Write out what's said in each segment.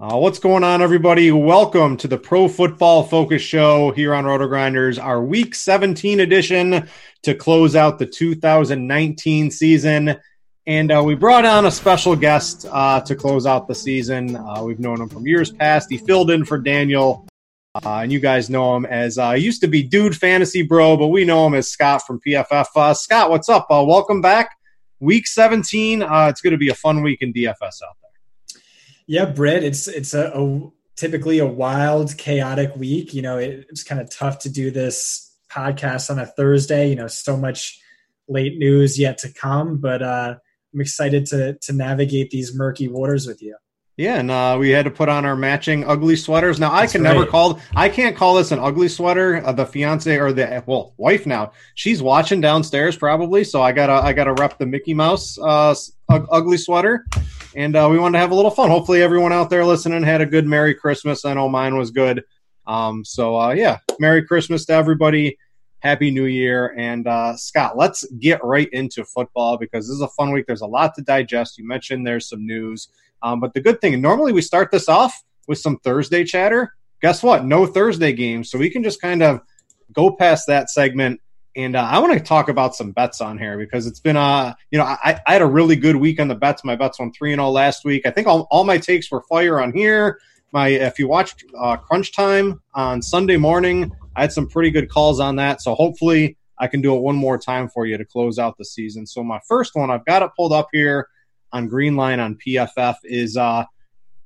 Uh, what's going on, everybody? Welcome to the Pro Football Focus Show here on Roto Grinders, our Week 17 edition to close out the 2019 season. And uh, we brought on a special guest uh, to close out the season. Uh, we've known him from years past. He filled in for Daniel, uh, and you guys know him as uh, used to be Dude Fantasy Bro, but we know him as Scott from PFF. Scott, what's up? welcome back. Week 17. it's going to be a fun week in DFS out there. Yeah, Brit, it's it's a, a typically a wild, chaotic week. You know, it, it's kind of tough to do this podcast on a Thursday. You know, so much late news yet to come, but uh, I'm excited to to navigate these murky waters with you. Yeah, and uh, we had to put on our matching ugly sweaters. Now I That's can right. never call I can't call this an ugly sweater. Uh, the fiance or the well wife now she's watching downstairs probably, so I gotta I gotta rep the Mickey Mouse uh, ugly sweater, and uh, we wanted to have a little fun. Hopefully everyone out there listening had a good Merry Christmas. I know mine was good. Um, so uh, yeah, Merry Christmas to everybody. Happy New Year. And uh, Scott, let's get right into football because this is a fun week. There's a lot to digest. You mentioned there's some news. Um, but the good thing, normally we start this off with some Thursday chatter. Guess what? No Thursday games. So we can just kind of go past that segment. And uh, I want to talk about some bets on here because it's been, uh, you know, I, I had a really good week on the bets. My bets won 3 and 0 last week. I think all, all my takes were fire on here. My If you watched uh, Crunch Time on Sunday morning, I had some pretty good calls on that. So hopefully I can do it one more time for you to close out the season. So my first one, I've got it pulled up here on Green Line on PFF is uh,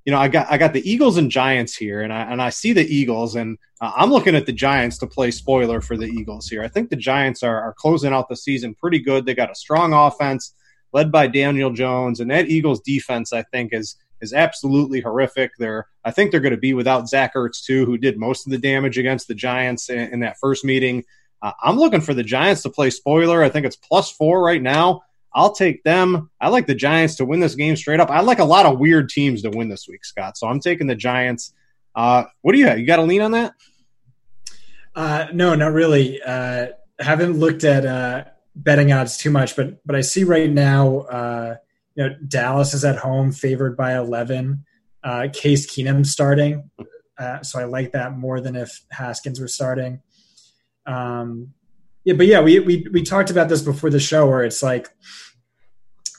you know, I got I got the Eagles and Giants here, and I and I see the Eagles, and uh, I'm looking at the Giants to play spoiler for the Eagles here. I think the Giants are, are closing out the season pretty good. They got a strong offense led by Daniel Jones, and that Eagles defense, I think, is is absolutely horrific. They're I think they're going to be without Zach Ertz too, who did most of the damage against the Giants in, in that first meeting. Uh, I'm looking for the Giants to play spoiler. I think it's plus four right now. I'll take them. I like the Giants to win this game straight up. I like a lot of weird teams to win this week, Scott. So I'm taking the Giants. Uh, what do you have? You got a lean on that? Uh, no, not really. Uh, haven't looked at uh, betting odds too much, but but I see right now, uh, you know, Dallas is at home, favored by 11. Uh, Case Keenum starting, uh, so I like that more than if Haskins were starting. Um, yeah, but yeah, we we we talked about this before the show, where it's like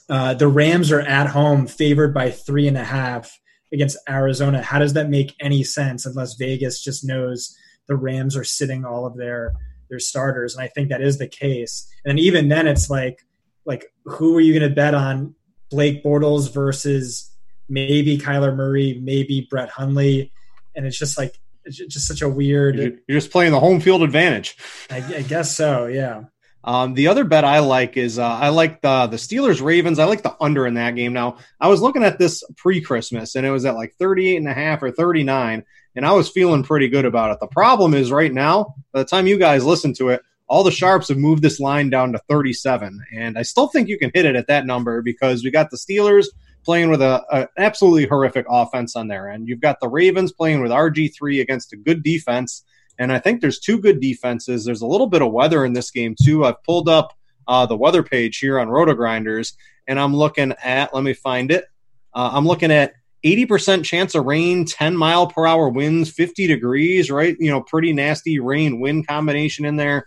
uh, the Rams are at home, favored by three and a half against Arizona. How does that make any sense unless Vegas just knows the Rams are sitting all of their their starters? And I think that is the case. And even then, it's like like who are you going to bet on? Blake Bortles versus maybe Kyler Murray, maybe Brett Hundley, and it's just like it's just such a weird. You're just playing the home field advantage. I, I guess so. Yeah. Um, the other bet I like is uh, I like the the Steelers Ravens. I like the under in that game. Now I was looking at this pre Christmas and it was at like 38 and a half or 39, and I was feeling pretty good about it. The problem is right now, by the time you guys listen to it, all the sharps have moved this line down to 37, and I still think you can hit it at that number because we got the Steelers playing with a, a absolutely horrific offense on their end. You've got the Ravens playing with RG three against a good defense and I think there's two good defenses. There's a little bit of weather in this game, too. I've pulled up uh, the weather page here on RotoGrinders, and I'm looking at, let me find it. Uh, I'm looking at 80% chance of rain, 10 mile per hour winds, 50 degrees, right? You know, pretty nasty rain wind combination in there.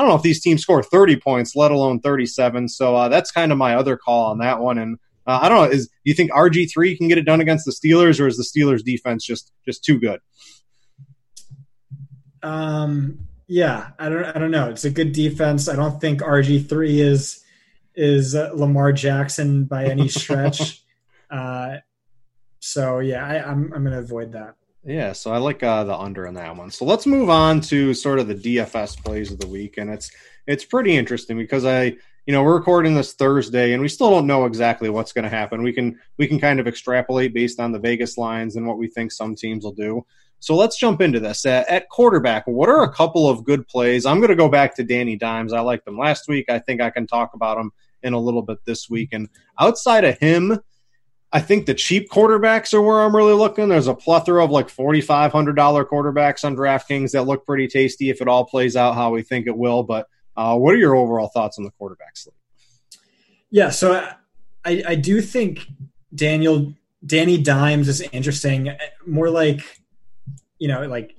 I don't know if these teams score 30 points, let alone 37. So uh, that's kind of my other call on that one. And uh, I don't know, is do you think RG3 can get it done against the Steelers, or is the Steelers defense just just too good? Um, yeah, I don't, I don't know. It's a good defense. I don't think RG three is is uh, Lamar Jackson by any stretch. uh, so yeah, I, I'm I'm going to avoid that. Yeah, so I like uh, the under on that one. So let's move on to sort of the DFS plays of the week, and it's it's pretty interesting because I you know we're recording this Thursday, and we still don't know exactly what's going to happen. We can we can kind of extrapolate based on the Vegas lines and what we think some teams will do. So let's jump into this. At, at quarterback, what are a couple of good plays? I'm going to go back to Danny Dimes. I liked them last week. I think I can talk about them in a little bit this week. And outside of him, I think the cheap quarterbacks are where I'm really looking. There's a plethora of like $4,500 quarterbacks on DraftKings that look pretty tasty if it all plays out how we think it will. But uh, what are your overall thoughts on the quarterback slate? Yeah, so I, I do think Daniel Danny Dimes is interesting. More like you know, like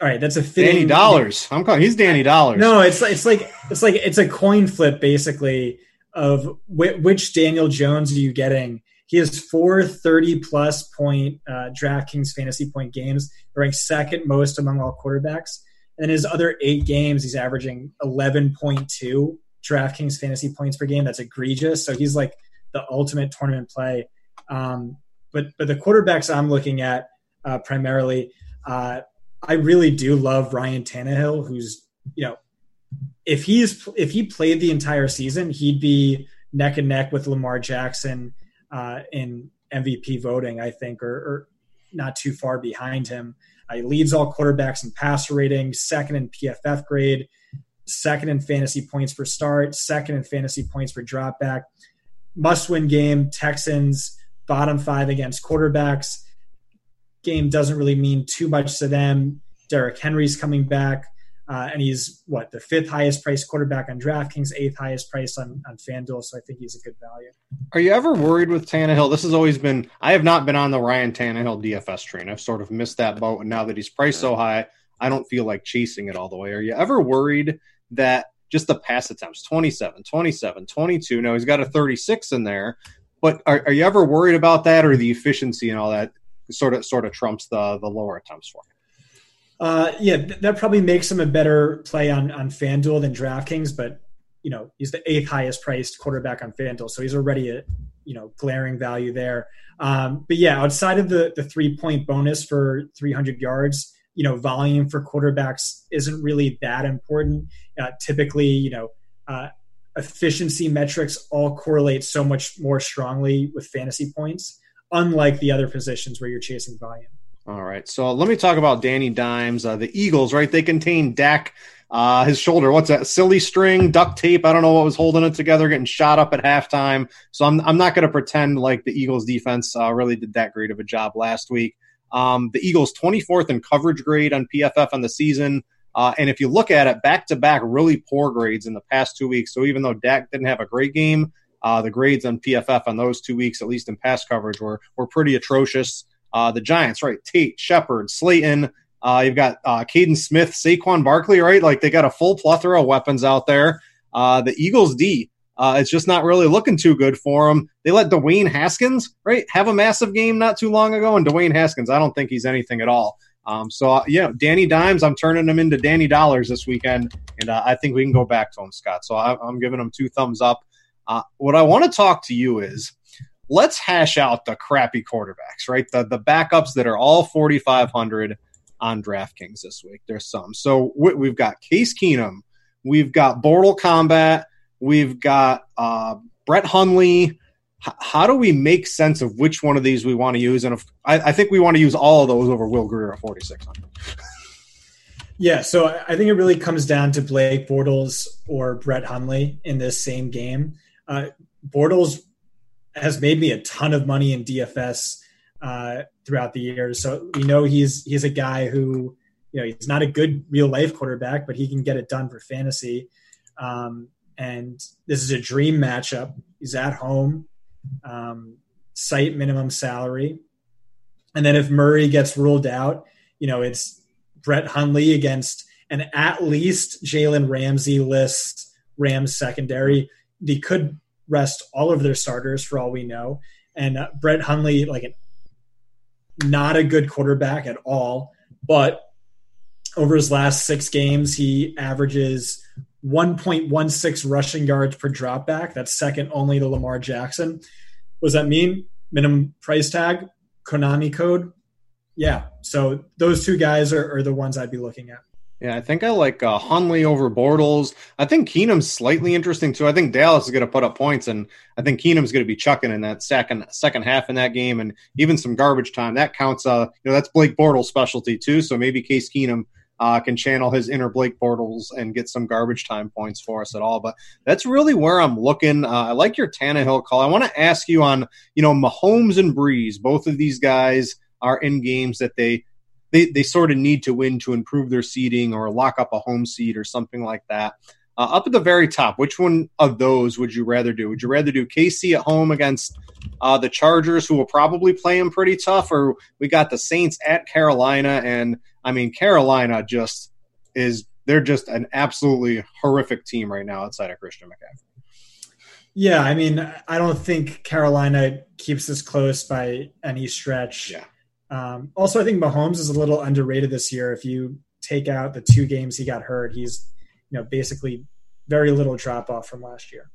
all right, that's a fitting, Danny Dollars. I'm calling. He's Danny Dollars. No, it's it's like it's like it's a coin flip basically of which Daniel Jones are you getting. He has four 30 plus point uh, DraftKings fantasy point games, ranked second most among all quarterbacks. And in his other eight games, he's averaging 11.2 DraftKings fantasy points per game. That's egregious. So he's like the ultimate tournament play. Um, but but the quarterbacks I'm looking at uh, primarily. Uh, I really do love Ryan Tannehill, who's you know, if he's if he played the entire season, he'd be neck and neck with Lamar Jackson uh, in MVP voting, I think, or, or not too far behind him. Uh, he leads all quarterbacks in passer rating, second in PFF grade, second in fantasy points per start, second in fantasy points per dropback. Must win game, Texans, bottom five against quarterbacks game doesn't really mean too much to them. Derrick Henry's coming back, uh, and he's what the fifth highest priced quarterback on DraftKings, eighth highest price on on FanDuel. So I think he's a good value. Are you ever worried with Tannehill? This has always been. I have not been on the Ryan Tannehill DFS train. I've sort of missed that boat, and now that he's priced so high, I don't feel like chasing it all the way. Are you ever worried that just the pass attempts 27 27 22 now he's got a 36 in there but are, are, you ever worried about that or the efficiency and all that sort of sort of trumps the the lower attempts for him. Uh, yeah, that probably makes him a better play on on FanDuel than DraftKings, but you know he's the eighth highest priced quarterback on FanDuel, so he's already a you know glaring value there. Um, but yeah, outside of the the three point bonus for 300 yards, you know volume for quarterbacks isn't really that important. Uh, typically, you know. Uh, efficiency metrics all correlate so much more strongly with fantasy points unlike the other positions where you're chasing volume. All right. So let me talk about Danny Dimes. Uh, the Eagles, right? They contain Dak, uh, his shoulder. What's that? Silly string, duct tape. I don't know what was holding it together, getting shot up at halftime. So I'm, I'm not going to pretend like the Eagles defense uh, really did that great of a job last week. Um, the Eagles 24th in coverage grade on PFF on the season. Uh, and if you look at it, back to back, really poor grades in the past two weeks. So even though Dak didn't have a great game, uh, the grades on PFF on those two weeks, at least in pass coverage, were were pretty atrocious. Uh, the Giants, right? Tate, Shepard, Slayton. Uh, you've got uh, Kaden Smith, Saquon Barkley, right? Like they got a full plethora of weapons out there. Uh, the Eagles D, uh, it's just not really looking too good for them. They let Dwayne Haskins, right, have a massive game not too long ago, and Dwayne Haskins, I don't think he's anything at all. Um, so uh, yeah, Danny Dimes, I'm turning him into Danny Dollars this weekend, and uh, I think we can go back to him, Scott. So I, am giving him two thumbs up. What I want to talk to you is let's hash out the crappy quarterbacks, right? The the backups that are all 4,500 on DraftKings this week. There's some. So we've got Case Keenum We've got Mortal Combat, We've got uh, Brett Hundley. H- how do we make sense of which one of these we want to use? And if, I, I, think we want to use all of those over Will Grier at 4,600. Yeah, so I think it really comes down to Blake Bortles or Brett Hundley in this same game. Uh, Bortles has made me a ton of money in DFS uh, throughout the years, so we know he's he's a guy who you know he's not a good real life quarterback, but he can get it done for fantasy. Um, and this is a dream matchup. He's at home, um, site minimum salary, and then if Murray gets ruled out, you know it's Brett Hundley against an at least Jalen Ramsey list Rams secondary. They could rest all of their starters for all we know. And uh, Brett Hundley, like an, not a good quarterback at all, but over his last six games, he averages 1.16 rushing yards per dropback. That's second only to Lamar Jackson. What does that mean? Minimum price tag, Konami code, yeah, so those two guys are, are the ones I'd be looking at. Yeah, I think I like uh, Hundley over Bortles. I think Keenum's slightly interesting too. I think Dallas is going to put up points, and I think Keenum's going to be chucking in that second second half in that game, and even some garbage time. That counts. Uh, you know, that's Blake Bortles' specialty too. So maybe Case Keenum uh, can channel his inner Blake Bortles and get some garbage time points for us at all. But that's really where I'm looking. Uh, I like your Tannehill call. I want to ask you on, you know, Mahomes and Brees. Both of these guys are in games that they they, they sort of need to win to improve their seeding or lock up a home seed or something like that. Uh, up at the very top, which one of those would you rather do? Would you rather do KC at home against uh, the Chargers, who will probably play them pretty tough, or we got the Saints at Carolina? And I mean, Carolina just is they're just an absolutely horrific team right now outside of Christian McCaffrey. Yeah, I mean, I don't think Carolina keeps this close by any stretch. Yeah. Um, also, I think Mahomes is a little underrated this year. If you take out the two games he got hurt, he's you know basically very little drop off from last year.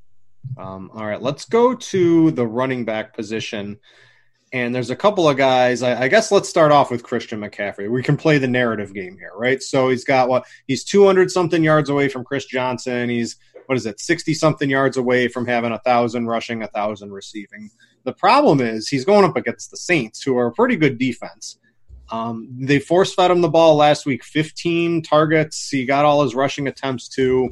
Um, all right, let's go to the running back position. And there's a couple of guys. I, I, guess let's start off with Christian McCaffrey. We can play the narrative game here, right? So he's got what? He's 200 something yards away from Chris Johnson. He's what is it? 60 something yards away from having a thousand rushing, a thousand receiving. The problem is he's going up against the Saints, who are a pretty good defense. Um, they force fed him the ball last week, 15 targets. He got all his rushing attempts too.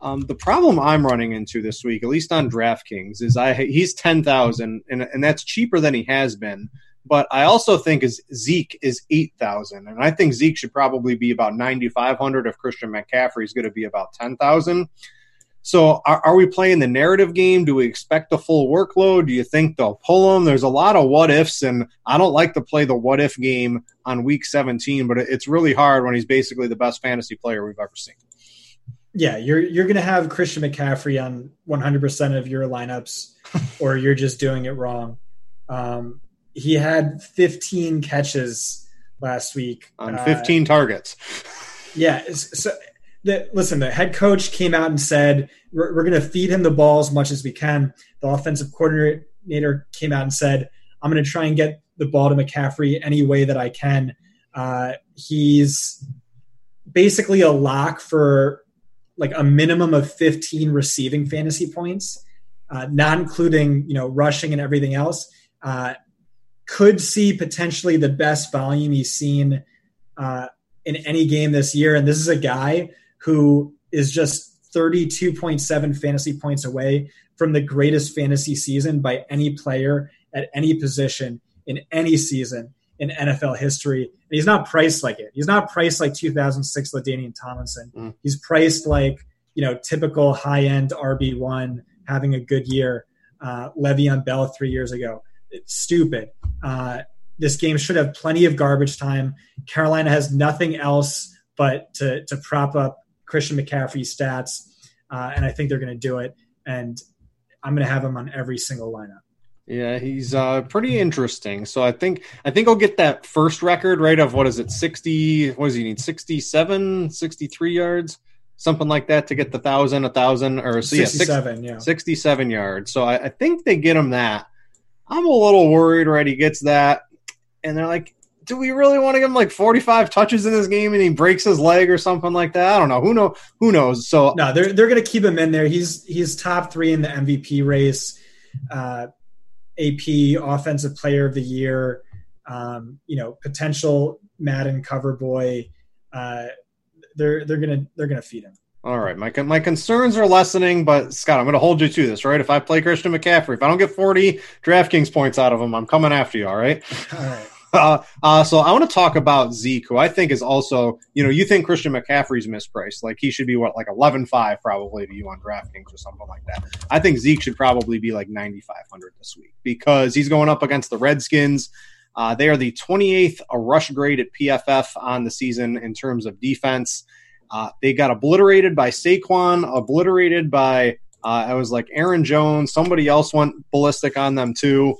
Um, the problem I'm running into this week, at least on DraftKings, is I he's 10,000, and and that's cheaper than he has been. But I also think is Zeke is 8,000, and I think Zeke should probably be about 9,500 if Christian McCaffrey is going to be about 10,000. So are, are, we playing the narrative game? Do we expect the full workload? Do you think they'll pull them? There's a lot of what ifs, and I don't like to play the what if game on week 17, but it's really hard when he's basically the best fantasy player we've ever seen. Yeah, you're you're going to have Christian McCaffrey on 100% of your lineups, or you're just doing it wrong. Um, he had 15 catches last week on 15 uh, targets. Yeah, so listen, the head coach came out and said, we're, we're going to feed him the ball as much as we can. The offensive coordinator came out and said, I'm going to try and get the ball to McCaffrey any way that I can. Uh, he's basically a lock for like a minimum of 15 receiving fantasy points, uh, not including, you know, rushing and everything else. Uh, could see potentially the best volume he's seen uh, in any game this year. And this is a guy who is just 32.7 fantasy points away from the greatest fantasy season by any player at any position in any season in NFL history. And he's not priced like it. He's not priced like 2006 LaDainian Tomlinson. Mm. He's priced like, you know, typical high end RB1 having a good year. Uh, Le'Veon Bell three years ago. It's stupid. Uh, this game should have plenty of garbage time. Carolina has nothing else but to, to prop up Christian McCaffrey stats, uh, and I think they're going to do it. And I'm going to have him on every single lineup. Yeah, he's uh, pretty interesting. So I think I think I'll get that first record right of what is it, sixty? What does he need? 67, 63 yards, something like that to get the thousand, a thousand, or so sixty-seven, yeah, sixty-seven yards. So I, I think they get him that. I'm a little worried, right? He gets that, and they're like, do we really want to give him like 45 touches in this game and he breaks his leg or something like that? I don't know. Who know? Who knows? So no, they're they're going to keep him in there. He's he's top three in the MVP race, uh, AP Offensive Player of the Year. Um, you know, potential Madden cover boy. Uh, they're they're gonna they're gonna feed him. All right, my my concerns are lessening, but Scott, I'm going to hold you to this, right? If I play Christian McCaffrey, if I don't get 40 DraftKings points out of him, I'm coming after you. All right. All right. Uh, uh, so I want to talk about Zeke, who I think is also, you know, you think Christian McCaffrey's mispriced. Like he should be what, like 11.5 probably to you on DraftKings or something like that. I think Zeke should probably be like 9,500 this week because he's going up against the Redskins. Uh, they are the 28th rush grade at PFF on the season in terms of defense. Uh, they got obliterated by Saquon, obliterated by uh, I was like Aaron Jones. Somebody else went ballistic on them too,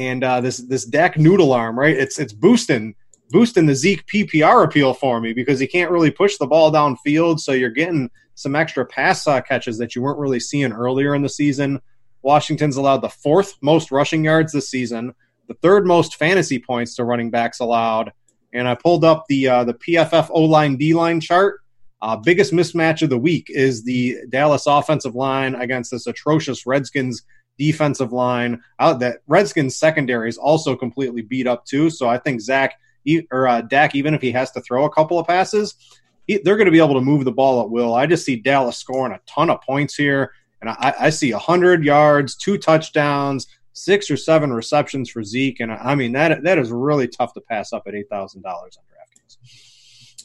and uh, this this Dak noodle arm, right? It's it's boosting boosting the Zeke PPR appeal for me because he can't really push the ball downfield, so you're getting some extra pass uh, catches that you weren't really seeing earlier in the season. Washington's allowed the fourth most rushing yards this season, the third most fantasy points to running backs allowed, and I pulled up the uh, the PFF O line D line chart uh, biggest mismatch of the week is the Dallas offensive line against this atrocious Redskins defensive line. Out that Redskins secondary is also completely beat up too. So I think Zach or uh, Dak, even if he has to throw a couple of passes, he, they're going to be able to move the ball at will. I just see Dallas scoring a ton of points here, and I, I see hundred yards, two touchdowns, six or seven receptions for Zeke, and I mean that that is really tough to pass up at eight thousand dollars on DraftKings.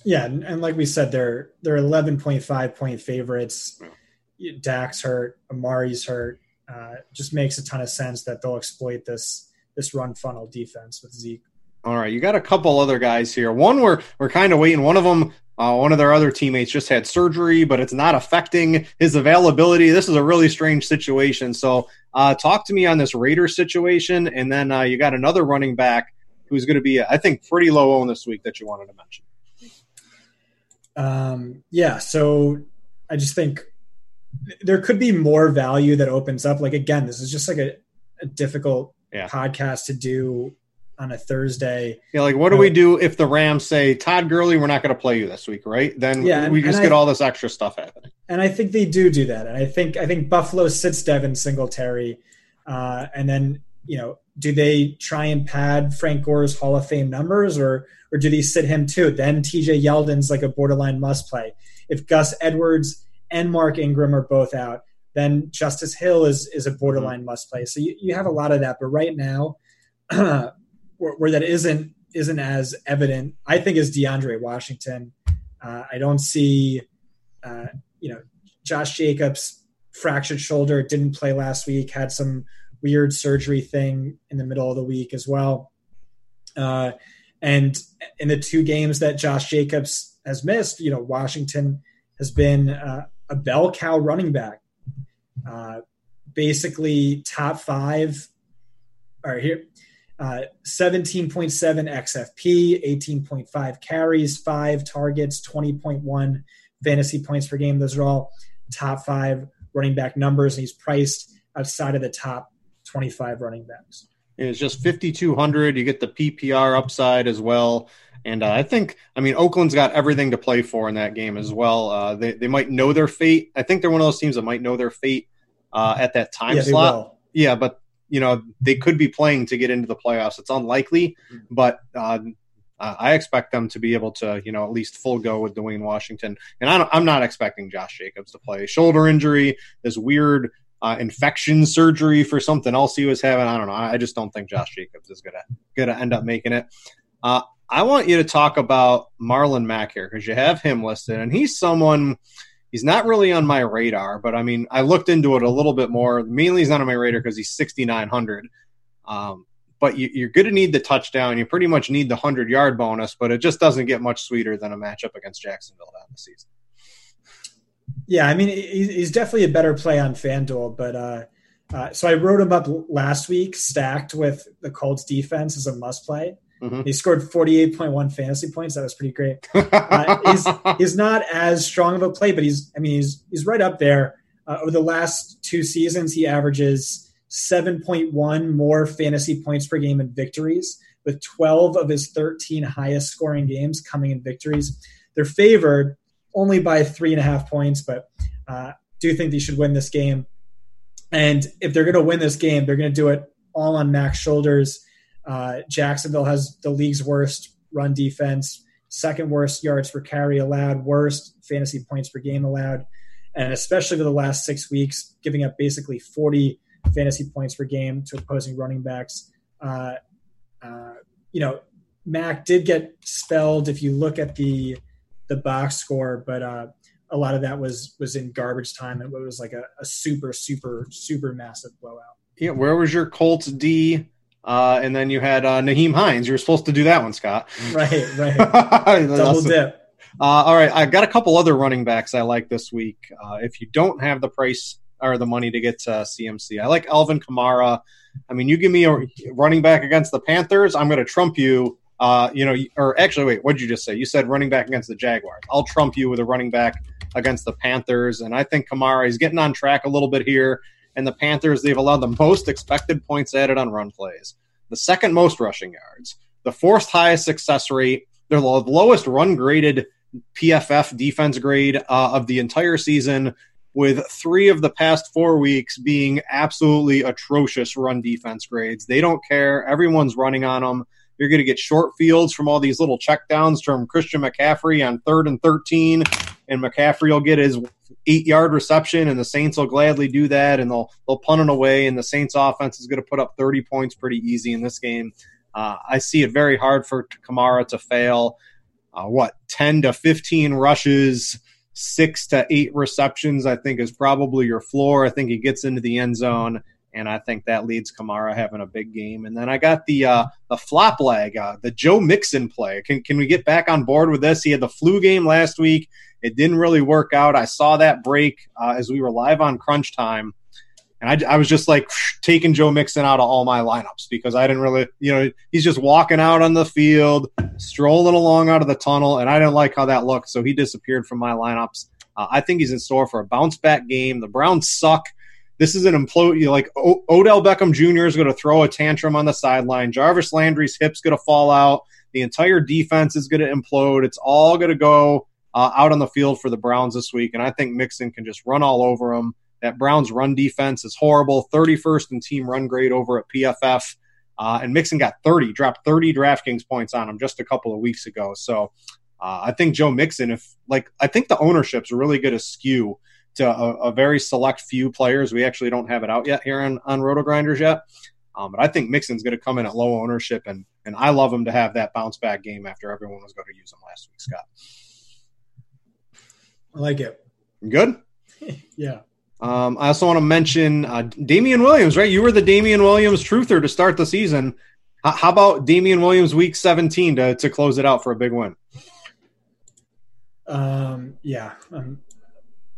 Yeah, and, and, like we said, they're they're eleven point five point favorites. Dak's hurt, Amari's hurt. Uh, just makes a ton of sense that they'll exploit this this run funnel defense with Zeke. All right, you got a couple other guys here. One we're we're kind of waiting. One of them, uh, one of their other teammates just had surgery, but it's not affecting his availability. This is a really strange situation. So, uh, talk to me on this Raider situation, and then uh, you got another running back who's going to be, I think, pretty low owned this week that you wanted to mention. Um, yeah, so I just think there could be more value that opens up. Like again, this is just like a, a difficult yeah. podcast to do on a Thursday. Yeah, like what do we do if the Rams say Todd Gurley, we're not going to play you this week, right? Then yeah, we just get I, all this extra stuff happening. And I think they do do that. And I think I think Buffalo sits Devin Singletary, uh, and then you know, do they try and pad Frank Gore's Hall of Fame numbers, or or do they sit him too? Then T.J. Yeldon's like a borderline must play. If Gus Edwards and Mark Ingram are both out, then Justice Hill is is a borderline mm-hmm. must play. So you, you have a lot of that, but right now, where, where, that isn't isn't as evident, I think is DeAndre Washington. Uh, I don't see, uh, you know, Josh Jacobs fractured shoulder didn't play last week, had some weird surgery thing in the middle of the week as well. Uh, and in the two games that Josh Jacobs has missed, you know, Washington has been uh, a bell cow running back, uh, basically top five. All right, here. Uh, 17.7 XFP, 18.5 carries, five targets, 20.1 fantasy points per game. Those are all top five running back numbers. And he's priced outside of the top 25 running backs. It's just 5,200. You get the PPR upside as well. And uh, I think, I mean, Oakland's got everything to play for in that game as well. Uh, they, they might know their fate. I think they're one of those teams that might know their fate uh, at that time yeah, slot. Yeah, but, you know, they could be playing to get into the playoffs. It's unlikely, but uh, I expect them to be able to, you know, at least full go with Dwayne Washington. And I am not expecting Josh Jacobs to play. Shoulder injury, this weird uh, infection surgery for something else he was having. I don't know. I just don't think Josh Jacobs is gonna gonna end up making it. Uh, I want you to talk about Marlon Mack here because you have him listed, and he's someone. He's not really on my radar, but I mean, I looked into it a little bit more. Mainly, he's not on my radar because he's 6,900. Um, but you, are going to need the touchdown. You pretty much need the 100 yard bonus, but it just doesn't get much sweeter than a matchup against Jacksonville down the season. Yeah, I mean, he's definitely a better play on FanDuel, but uh, uh, so I wrote him up last week, stacked with the Colts defense as a must play. Mm-hmm. He scored 48.1 fantasy points. That was pretty great. Uh, he's, he's not as strong of a play, but he's, I mean, he's, he's right up there. Uh, over the last two seasons, he averages 7.1 more fantasy points per game in victories with 12 of his 13 highest scoring games coming in victories. They're favored only by three and a half points, but uh, do think they should win this game. And if they're going to win this game, they're going to do it all on Mack's shoulders. Uh, Jacksonville has the league's worst run defense, second worst yards per carry allowed, worst fantasy points per game allowed, and especially for the last six weeks, giving up basically 40 fantasy points per game to opposing running backs. Uh, uh, you know, Mack did get spelled if you look at the the box score, but uh, a lot of that was was in garbage time. It was like a, a super, super, super massive blowout. Yeah, where was your Colts D? Uh, and then you had uh, Nyheim Hines. You were supposed to do that one, Scott. Right, right. Double dip. Uh, all right, I got a couple other running backs I like this week. Uh, if you don't have the price or the money to get to CMC, I like Alvin Kamara. I mean, you give me a running back against the Panthers, I'm going to trump you. Uh, you know, or actually, wait, what did you just say? You said running back against the Jaguars. I'll trump you with a running back against the Panthers, and I think Kamara is getting on track a little bit here. And the Panthers, they've allowed the most expected points added on run plays, the second most rushing yards, the fourth highest success rate. They're the lowest run graded PFF defense grade uh, of the entire season with three of the past four weeks being absolutely atrocious run defense grades. They don't care. Everyone's running on them. You're going to get short fields from all these little checkdowns from Christian McCaffrey on third and 13, and McCaffrey will get his eight yard reception, and the Saints will gladly do that, and they'll they'll punt it away, and the Saints offense is going to put up 30 points pretty easy in this game. Uh, I see it very hard for Kamara to fail. Uh, what 10 to 15 rushes, six to eight receptions, I think is probably your floor. I think he gets into the end zone, and I think that leads Kamara having a big game. And then I got the uh, the flop leg, uh, the Joe Mixon play. Can can we get back on board with this? He had the flu game last week. It didn't really work out. I saw that break uh, as we were live on Crunch Time. And I, I, was just like taking Joe Mixon out of all my lineups because I didn't really, you know, he's just walking out on the field, strolling along out of the tunnel, and I didn't like how that looked. So he disappeared from my lineups. Uh, I think he's in store for a bounce back game. The Browns suck. This is an implode. You know, like o- Odell Beckham Jr. is going to throw a tantrum on the sideline. Jarvis Landry's hip's going to fall out. The entire defense is going to implode. It's all going to go uh, out on the field for the Browns this week, and I think Mixon can just run all over them. That Browns run defense is horrible. 31st in team run grade over at PFF. Uh, and Mixon got 30, dropped 30 DraftKings points on him just a couple of weeks ago. So uh, I think Joe Mixon, if like, I think the ownership's really going to skew to a, a, very select few players. We actually don't have it out yet here on, on Roto Grinders yet. Um, but I think Mixon's going to come in at low ownership, and and I love him to have that bounce back game after everyone was going to use him last week, Scott. I like it. Good? yeah. Um, I also want to mention uh, Damien Williams, right? You were the Damien Williams truther to start the season. H- how about Damien Williams week 17 to, to close it out for a big win? Um, yeah, I'm,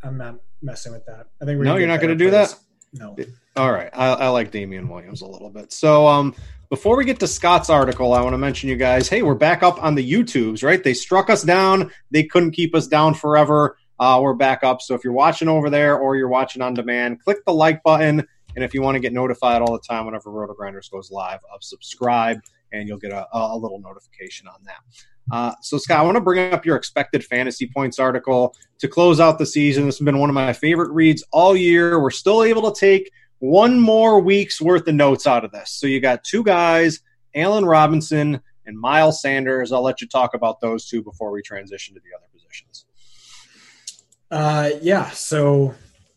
I'm not messing with that. I think we're no, you're not going to do that. No. All right, I, I like Damien Williams a little bit. So, um, before we get to Scott's article, I want to mention you guys. Hey, we're back up on the YouTubes, right? They struck us down. They couldn't keep us down forever uh, we're back up. So if you're watching over there or you're watching on demand, click the like button. And if you want to get notified all the time whenever Roto Grinders goes live, up subscribe and you'll get a, a little notification on that. Uh, so, Scott, I want to bring up your expected fantasy points article to close out the season. This has been one of my favorite reads all year. We're still able to take one more week's worth of notes out of this. So, you got two guys, Allen Robinson and Miles Sanders. I'll let you talk about those two before we transition to the other. Uh, yeah. So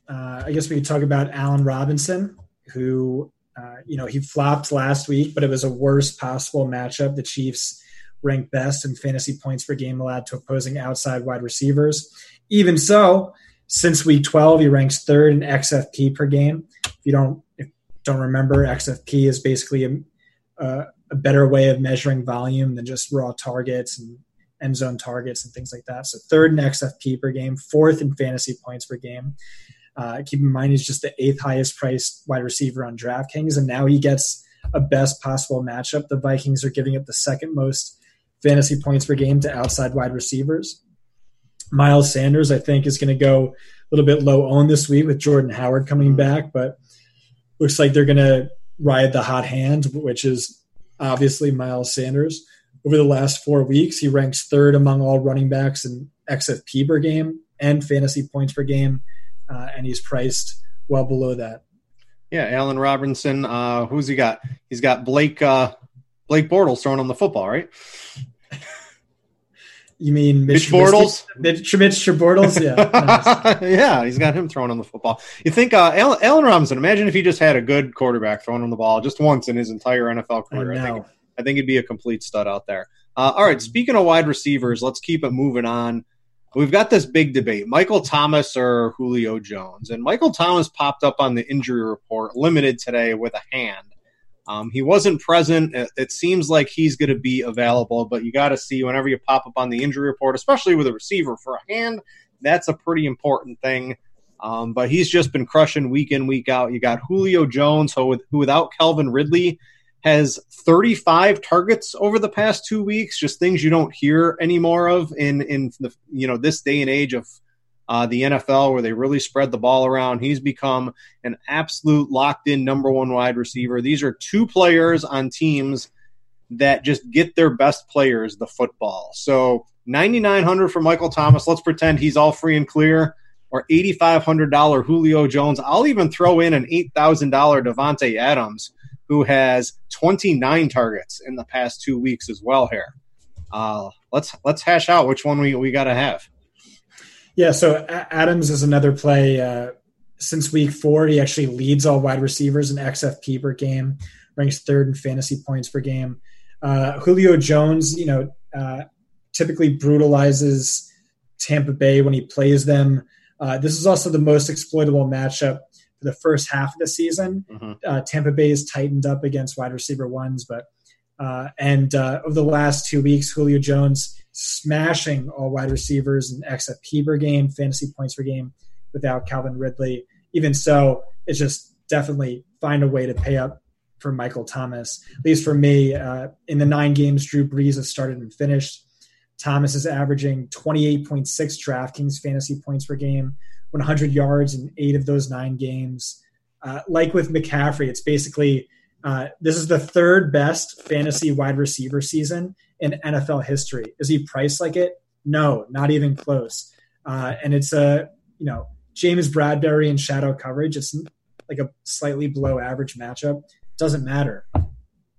uh, I guess we could talk about Allen Robinson, who, uh, you know, he flopped last week, but it was a worst possible matchup. The Chiefs ranked best in fantasy points per game allowed to opposing outside wide receivers. Even so, since week 12, he ranks third in XFP per game. If you don't if don't remember, XFP is basically a, a, a better way of measuring volume than just raw targets and end zone targets and things like that. So third in XFP per game, fourth in fantasy points per game. Uh, keep in mind he's just the eighth highest priced wide receiver on DraftKings, and now he gets a best possible matchup. The Vikings are giving up the second most fantasy points per game to outside wide receivers. Miles Sanders, I think, is going to go a little bit low owned this week with Jordan Howard coming back, but looks like they're going to ride the hot hand, which is obviously Miles Sanders. Over the last four weeks, he ranks third among all running backs in XFP per game and fantasy points per game, uh, and he's priced well below that. Yeah, Allen Robinson. Uh, who's he got? He's got Blake uh, Blake Bortles throwing on the football, right? You mean Mitch, Mitch Bortles? Mitch, Mitch Bortles? Yeah. nice. yeah, he's got him throwing on the football. You think uh, Allen, Allen, Robinson, imagine if he just had a good quarterback throwing on the ball just once in his entire NFL career. I, I think, I think he'd be a complete stud out there. Uh, all right, speaking of wide receivers, let's keep it moving on. We've got this big debate Michael Thomas or Julio Jones. And Michael Thomas popped up on the injury report, limited today with a hand. Um, he wasn't present. It, seems like he's going to be available, but you got to see whenever you pop up on the injury report, especially with a receiver for a hand, that's a pretty important thing. Um, but he's just been crushing week in, week out. You got Julio Jones, who, who without Calvin Ridley has 35 targets over the past two weeks. Just things you don't hear anymore of in in the you know this day and age of uh, the NFL where they really spread the ball around. He's become an absolute locked in number one wide receiver. These are two players on teams that just get their best players the football. So 9900 for Michael Thomas. Let's pretend he's all free and clear. Or $8,500 Julio Jones. I'll even throw in an $8,000 Davante Adams, who has 29 targets in the past two weeks as well. Here, uh, let's let's hash out which one we, we got to have. Yeah, so Adams is another play. Uh, since week four, he actually leads all wide receivers in XFP per game, ranks third in fantasy points per game. Uh, Julio Jones, you know, uh, typically brutalizes Tampa Bay when he plays them. Uh, this is also the most exploitable matchup for the first half of the season. Mm-hmm. Uh, Tampa Bay is tightened up against wide receiver ones, but uh, and over the last two weeks, Julio Jones smashing all wide receivers and XFP per game, fantasy points per game without Calvin Ridley. Even so, it's just definitely find a way to pay up for Michael Thomas. At least for me, uh, in the nine games Drew Brees has started and finished, Thomas is averaging 28.6 DraftKings fantasy points per game, 100 yards in eight of those nine games. Uh, like with McCaffrey, it's basically uh, this is the third best fantasy wide receiver season in NFL history. Is he priced like it? No, not even close. Uh, and it's a you know James Bradberry in shadow coverage. It's like a slightly below average matchup. Doesn't matter.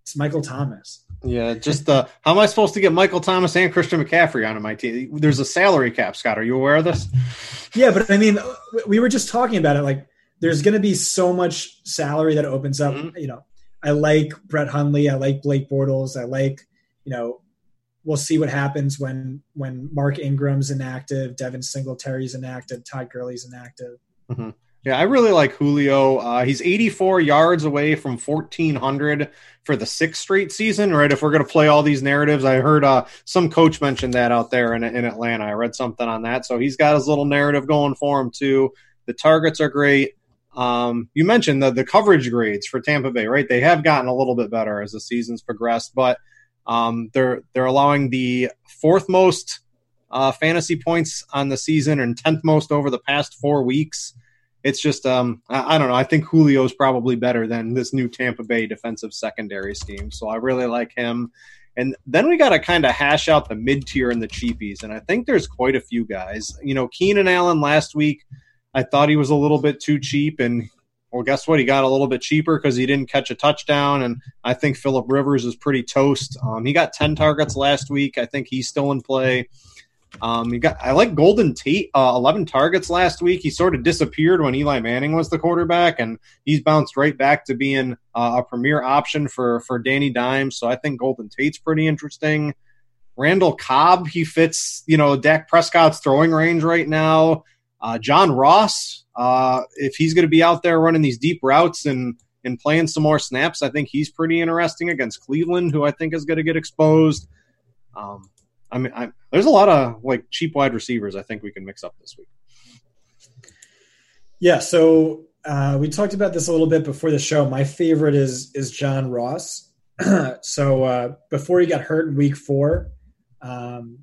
It's Michael Thomas. Yeah, just uh, how am I supposed to get Michael Thomas and Christian McCaffrey onto my team? There's a salary cap, Scott. Are you aware of this? Yeah, but I mean, we were just talking about it. Like, there's going to be so much salary that opens up. Mm-hmm. You know, I like Brett Hundley. I like Blake Bortles. I like, you know, we'll see what happens when when Mark Ingram's inactive, Devin Singletary's inactive, Todd Gurley's inactive. Mm-hmm. Yeah, I really like Julio. Uh, he's 84 yards away from 1400 for the sixth straight season. Right, if we're going to play all these narratives, I heard uh, some coach mention that out there in, in Atlanta. I read something on that, so he's got his little narrative going for him too. The targets are great. Um, you mentioned the the coverage grades for Tampa Bay, right? They have gotten a little bit better as the season's progressed, but um, they're they're allowing the fourth most uh, fantasy points on the season and tenth most over the past four weeks. It's just um, I, I, don't know. I think Julio is probably better than this new Tampa Bay defensive secondary scheme, so I really like him. And then we got to kind of hash out the mid tier and the cheapies, and I think there's quite a few guys. You know, Keenan Allen last week I thought he was a little bit too cheap, and well, guess what? He got a little bit cheaper because he didn't catch a touchdown, and I think Philip Rivers is pretty toast. Um, he got ten targets last week. I think he's still in play. Um, you got I like Golden Tate, uh, eleven targets last week. He sort of disappeared when Eli Manning was the quarterback, and he's bounced right back to being uh, a premier option for for Danny Dimes. So I think Golden Tate's pretty interesting. Randall Cobb, he fits you know Dak Prescott's throwing range right now. Uh, John Ross, uh, if he's going to be out there running these deep routes and and playing some more snaps, I think he's pretty interesting against Cleveland, who I think is going to get exposed. Um, I mean, I, there's a lot of like cheap wide receivers. I think we can mix up this week. Yeah, so uh, we talked about this a little bit before the show. My favorite is is John Ross. so uh, before he got hurt in Week Four, um,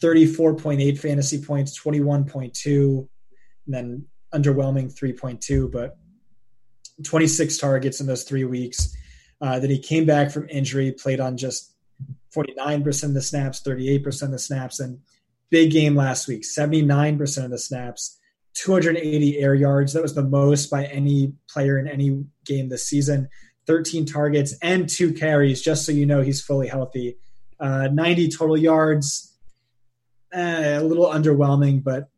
34.8 fantasy points, 21.2, and then underwhelming 3.2, but 26 targets in those three weeks. Uh, then he came back from injury, played on just 49% of the snaps, 38% of the snaps, and big game last week, 79% of the snaps, 280 air yards. That was the most by any player in any game this season. 13 targets and two carries, just so you know he's fully healthy. Uh, 90 total yards, eh, a little underwhelming, but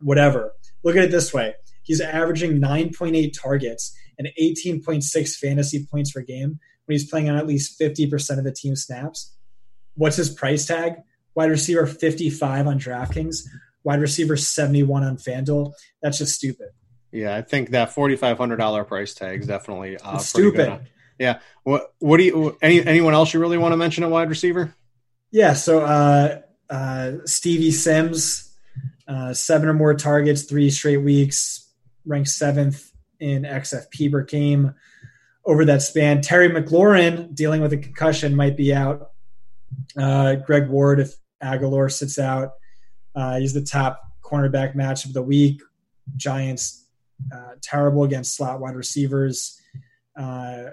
whatever. Look at it this way he's averaging 9.8 targets and 18.6 fantasy points per game when he's playing on at least 50% of the team snaps. What's his price tag? Wide receiver 55 on DraftKings, wide receiver 71 on FanDuel. That's just stupid. Yeah, I think that forty five hundred dollar price tag is definitely uh, stupid. Yeah. What What do you? Any anyone else you really want to mention at wide receiver? Yeah. So uh, uh, Stevie Sims, uh, seven or more targets, three straight weeks, ranked seventh in XFP per game over that span. Terry McLaurin dealing with a concussion might be out. Uh, Greg Ward, if Agholor sits out, uh, he's the top cornerback match of the week. Giants uh, terrible against slot wide receivers. Uh,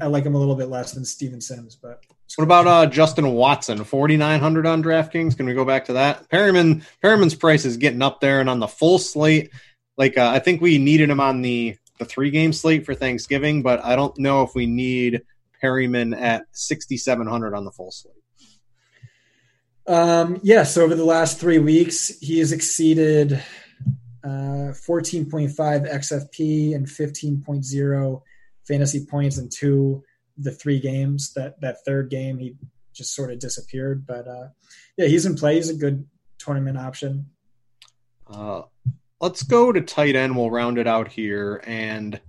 I like him a little bit less than Steven Sims, but what about uh, Justin Watson, forty nine hundred on DraftKings? Can we go back to that? Perriman Perriman's price is getting up there, and on the full slate, like uh, I think we needed him on the the three game slate for Thanksgiving, but I don't know if we need Perriman at sixty seven hundred on the full slate. Um, yes, yeah, so over the last three weeks, he has exceeded 14.5 XFP and 15.0 fantasy points in two the three games. That that third game he just sort of disappeared. But uh, yeah, he's in play. He's a good tournament option. Uh, let's go to tight end. We'll round it out here, and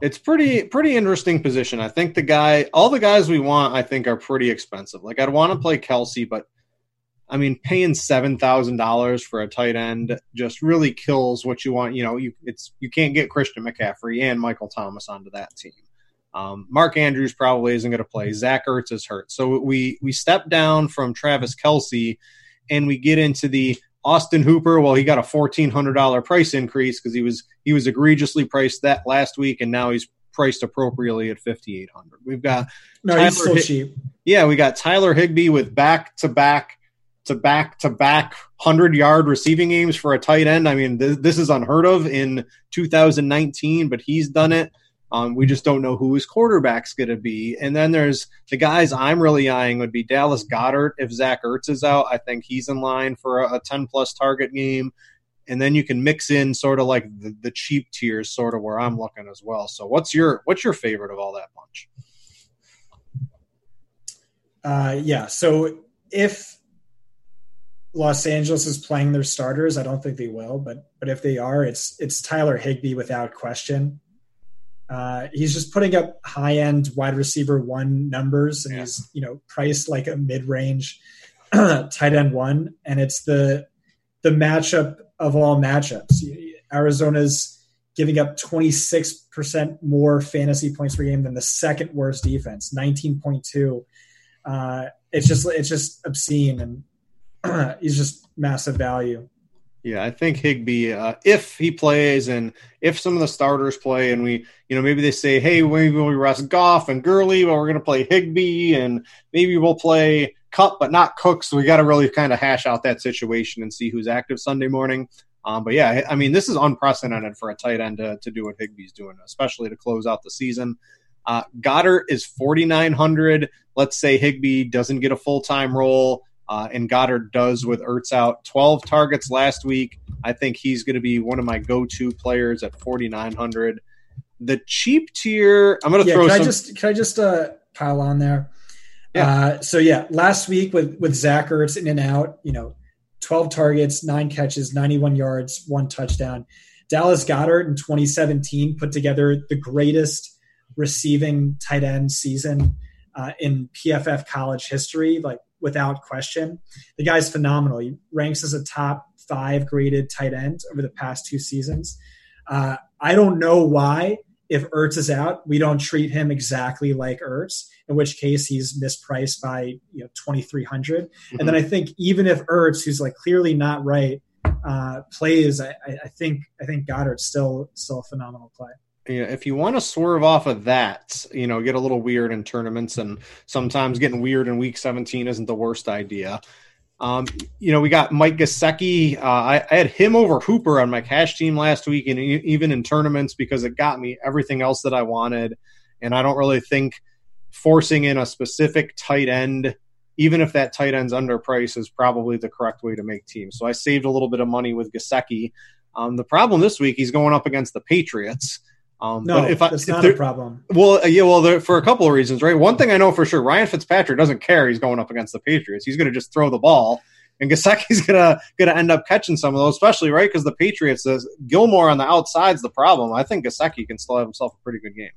it's pretty pretty interesting position. I think the guy, all the guys we want, I think are pretty expensive. Like I'd want to play Kelce, but I mean, paying seven thousand dollars for a tight end just really kills what you want. You know, you it's you can't get Christian McCaffrey and Michael Thomas onto that team. Um, Mark Andrews probably isn't going to play. Zach Ertz is hurt, so we we step down from Travis Kelce, and we get into the Austin Hooper. Well, he got a fourteen hundred dollar price increase because he was he was egregiously priced that last week, and now he's priced appropriately at fifty eight hundred. We've got no, Tyler he's so Hig- cheap. Yeah, we got Tyler Higbee with back to back to back to back 100 yard receiving games for a tight end. I mean, th- this is unheard of in 2019, but he's done it. Um, we just don't know who his quarterback's going to be. And then there's the guys I'm really eyeing would be Dallas Goedert. If Zach Ertz is out, I think he's in line for a, a 10 plus target game. And then you can mix in sort of like the, the cheap tiers, sort of where I'm looking as well. So what's your what's your favorite of all that bunch? Uh, yeah. So if Los Angeles is playing their starters. I don't think they will, but but if they are, it's it's Tyler Higbee without question. Uh, he's just putting up high end wide receiver one numbers, and yeah. he's you know priced like a mid range tight end one, and it's the the matchup of all matchups. Arizona's giving up 26% more fantasy points per game than the second worst defense, 19.2. Uh, it's just it's just obscene and he's just massive value. Yeah, I think Higbee, uh, if he plays and if some of the starters play, and we, you know, maybe they say, hey, maybe we rest Goff and Gurley, but we're going to play Higbee, and maybe we'll play Kupp, but not Cook. So we got to really kind of hash out that situation and see who's active Sunday morning. Um, but yeah, I mean, this is unprecedented for a tight end to, to do what Higbee's doing, especially to close out the season. Uh, Goedert is 4,900. Let's say Higbee doesn't get a full time role uh, and Goedert does with Ertz out. 12 targets last week. I think he's going to be one of my go-to players at 4,900. The cheap tier, I'm going to yeah, throw. Can some... I just can I just uh, pile on there? Yeah. Uh, so yeah, last week with with Zach Ertz in and out, you know, 12 targets, nine catches, 91 yards, one touchdown. Dallas Goedert in 2017 put together the greatest receiving tight end season uh, in PFF college history. Like without question. The guy's phenomenal. He ranks as a top five graded tight end over the past two seasons. Uh, I don't know why, if Ertz is out, we don't treat him exactly like Ertz, in which case he's mispriced by you know 2300 mm-hmm. And then I think even if Ertz, who's like clearly not right, uh, plays, I, I, think I think Goedert's still still a phenomenal play. If you want to swerve off of that, you know, get a little weird in tournaments, and sometimes getting weird in week 17 isn't the worst idea. Um, you know, we got Mike Gesicki. Uh, I, I, had him over Hooper on my cash team last week, and even in tournaments because it got me everything else that I wanted. And I don't really think forcing in a specific tight end, even if that tight end's underpriced, is probably the correct way to make teams. So I saved a little bit of money with Gesicki. Um, the problem this week, he's going up against the Patriots. Um, no, but if I, that's not a problem. Well, uh, yeah, well, there, for a couple of reasons, right? One thing I know for sure, Ryan Fitzpatrick doesn't care. He's going up against the Patriots. He's going to just throw the ball, and Gesicki's gonna gonna end up catching some of those, especially right because the Patriots, uh, Gilmore on the outside's the problem. I think Gasecki can still have himself a pretty good game.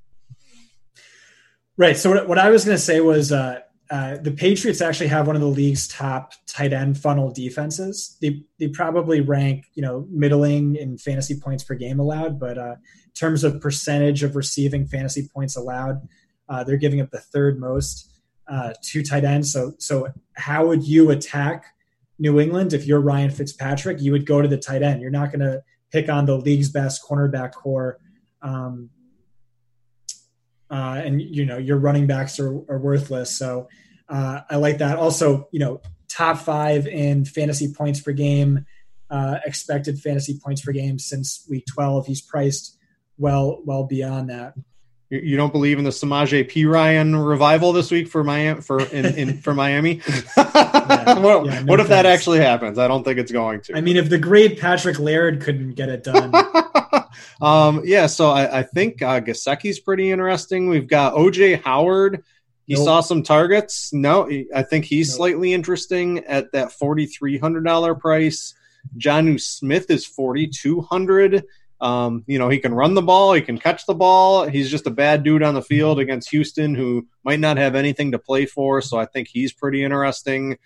Right. So what, what I was going to say was uh, uh, the Patriots actually have one of the league's top tight end funnel defenses. They they probably rank you know middling in fantasy points per game allowed, but uh, in terms of percentage of receiving fantasy points allowed, uh, they're giving up the third most uh, to tight ends. So so how would you attack New England if you're Ryan Fitzpatrick? You would go to the tight end. You're not going to pick on the league's best cornerback core. Um, uh, and you know your running backs are, are worthless. So uh, I like that. Also, you know, top five in fantasy points per game, uh, expected fantasy points per game since week twelve. He's priced well well beyond that. You don't believe in the Samaje Perine revival this week for Miami for in, in for Miami? yeah, what, yeah, no what if that actually happens? I don't think it's going to. I mean, if the great Patrick Laird couldn't get it done. um, yeah, so I, I think uh, Gesicki's pretty interesting. We've got OJ Howard. He nope. saw some targets. No, I think he's nope. slightly interesting at that forty three hundred dollar price. Jonnu Smith is forty two hundred. Um, you know, he can run the ball, he can catch the ball. He's just a bad dude on the field against Houston, who might not have anything to play for. So I think he's pretty interesting.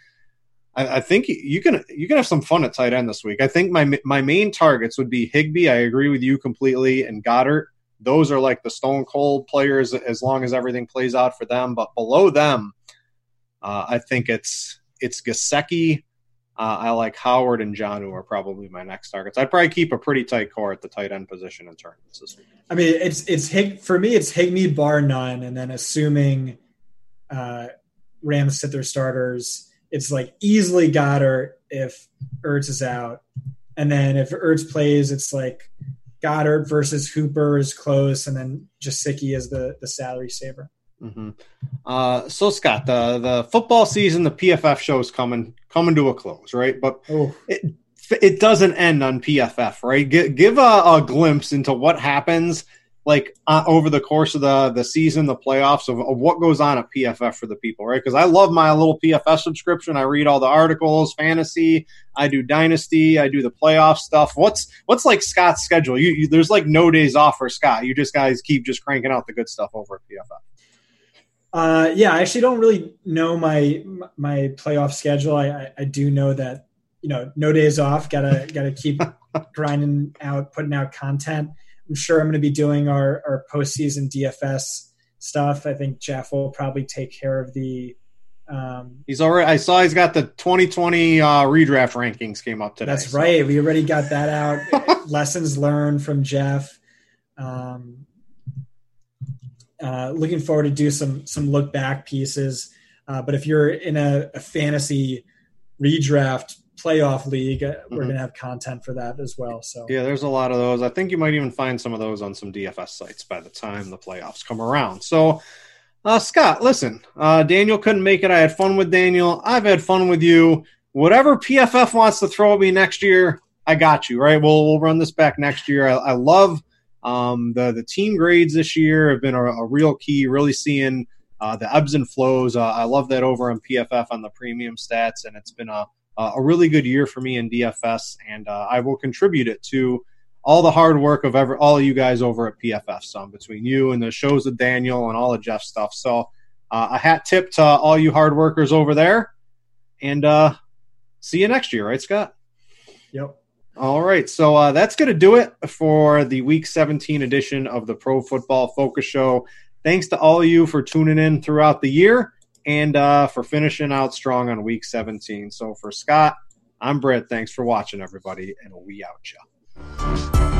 I, I think you can you can have some fun at tight end this week. I think my my main targets would be Higbee. I agree with you completely, and Goedert. Those are like the stone cold players as long as everything plays out for them. But below them, uh, I think it's it's Gesicki, uh, I like Howard and Jonnu are probably my next targets. I'd probably keep a pretty tight core at the tight end position in tournaments this week. I mean, it's it's Hig for me. It's Higbee bar none, and then assuming uh, Rams sit their starters, it's like easily Goedert if Ertz is out, and then if Ertz plays, it's like Goedert versus Hooper is close, and then Gesicki is the the salary saver. Mm-hmm. Uh, so Scott, the the football season, the PFF show is coming coming to a close, right? But oh. it it doesn't end on PFF, right? Give, give a, a glimpse into what happens like uh, over the course of the the season, the playoffs of, of what goes on at PFF for the people, right? Because I love my little PFF subscription. I read all the articles, fantasy. I do dynasty. I do the playoff stuff. What's what's like Scott's schedule? You, you there's like no days off for Scott. You just guys keep just cranking out the good stuff over at PFF. Uh, yeah, I actually don't really know my my playoff schedule. I, I, I do know that you know no days off. Gotta gotta keep grinding out, putting out content. I'm sure I'm going to be doing our our postseason DFS stuff. I think Jeff will probably take care of the. Um, he's already. I saw he's got the 2020 uh, redraft rankings came up today. That's so. right. We already got that out. Lessons learned from Jeff. Um, uh, looking forward to do some some look back pieces. Uh, but if you're in a, a fantasy redraft playoff league, uh, we're mm-hmm. going to have content for that as well. So yeah, there's a lot of those. I think you might even find some of those on some DFS sites by the time the playoffs come around. So. Uh, Scott, listen, uh, Daniel couldn't make it. I had fun with Daniel. I've had fun with you. Whatever PFF wants to throw at me next year, I got you. Right? We'll we'll run this back next year. I, I love um, the the team grades this year have been a, a real key. Really seeing uh, the ebbs and flows. Uh, I love that over on PFF on the premium stats, and it's been a a really good year for me in DFS, and uh, I will contribute it to all the hard work of ever all of you guys over at PFF. Some between you and the shows of Daniel and all of Jeff's stuff. So uh, a hat tip to all you hard workers over there, and uh, see you next year, right, Scott? Yep. All right, so uh, that's going to do it for the Week 17 edition of the Pro Football Focus Show. Thanks to all of you for tuning in throughout the year and uh, for finishing out strong on Week 17. So for Scott, I'm Brit. Thanks for watching, everybody, and we out, you.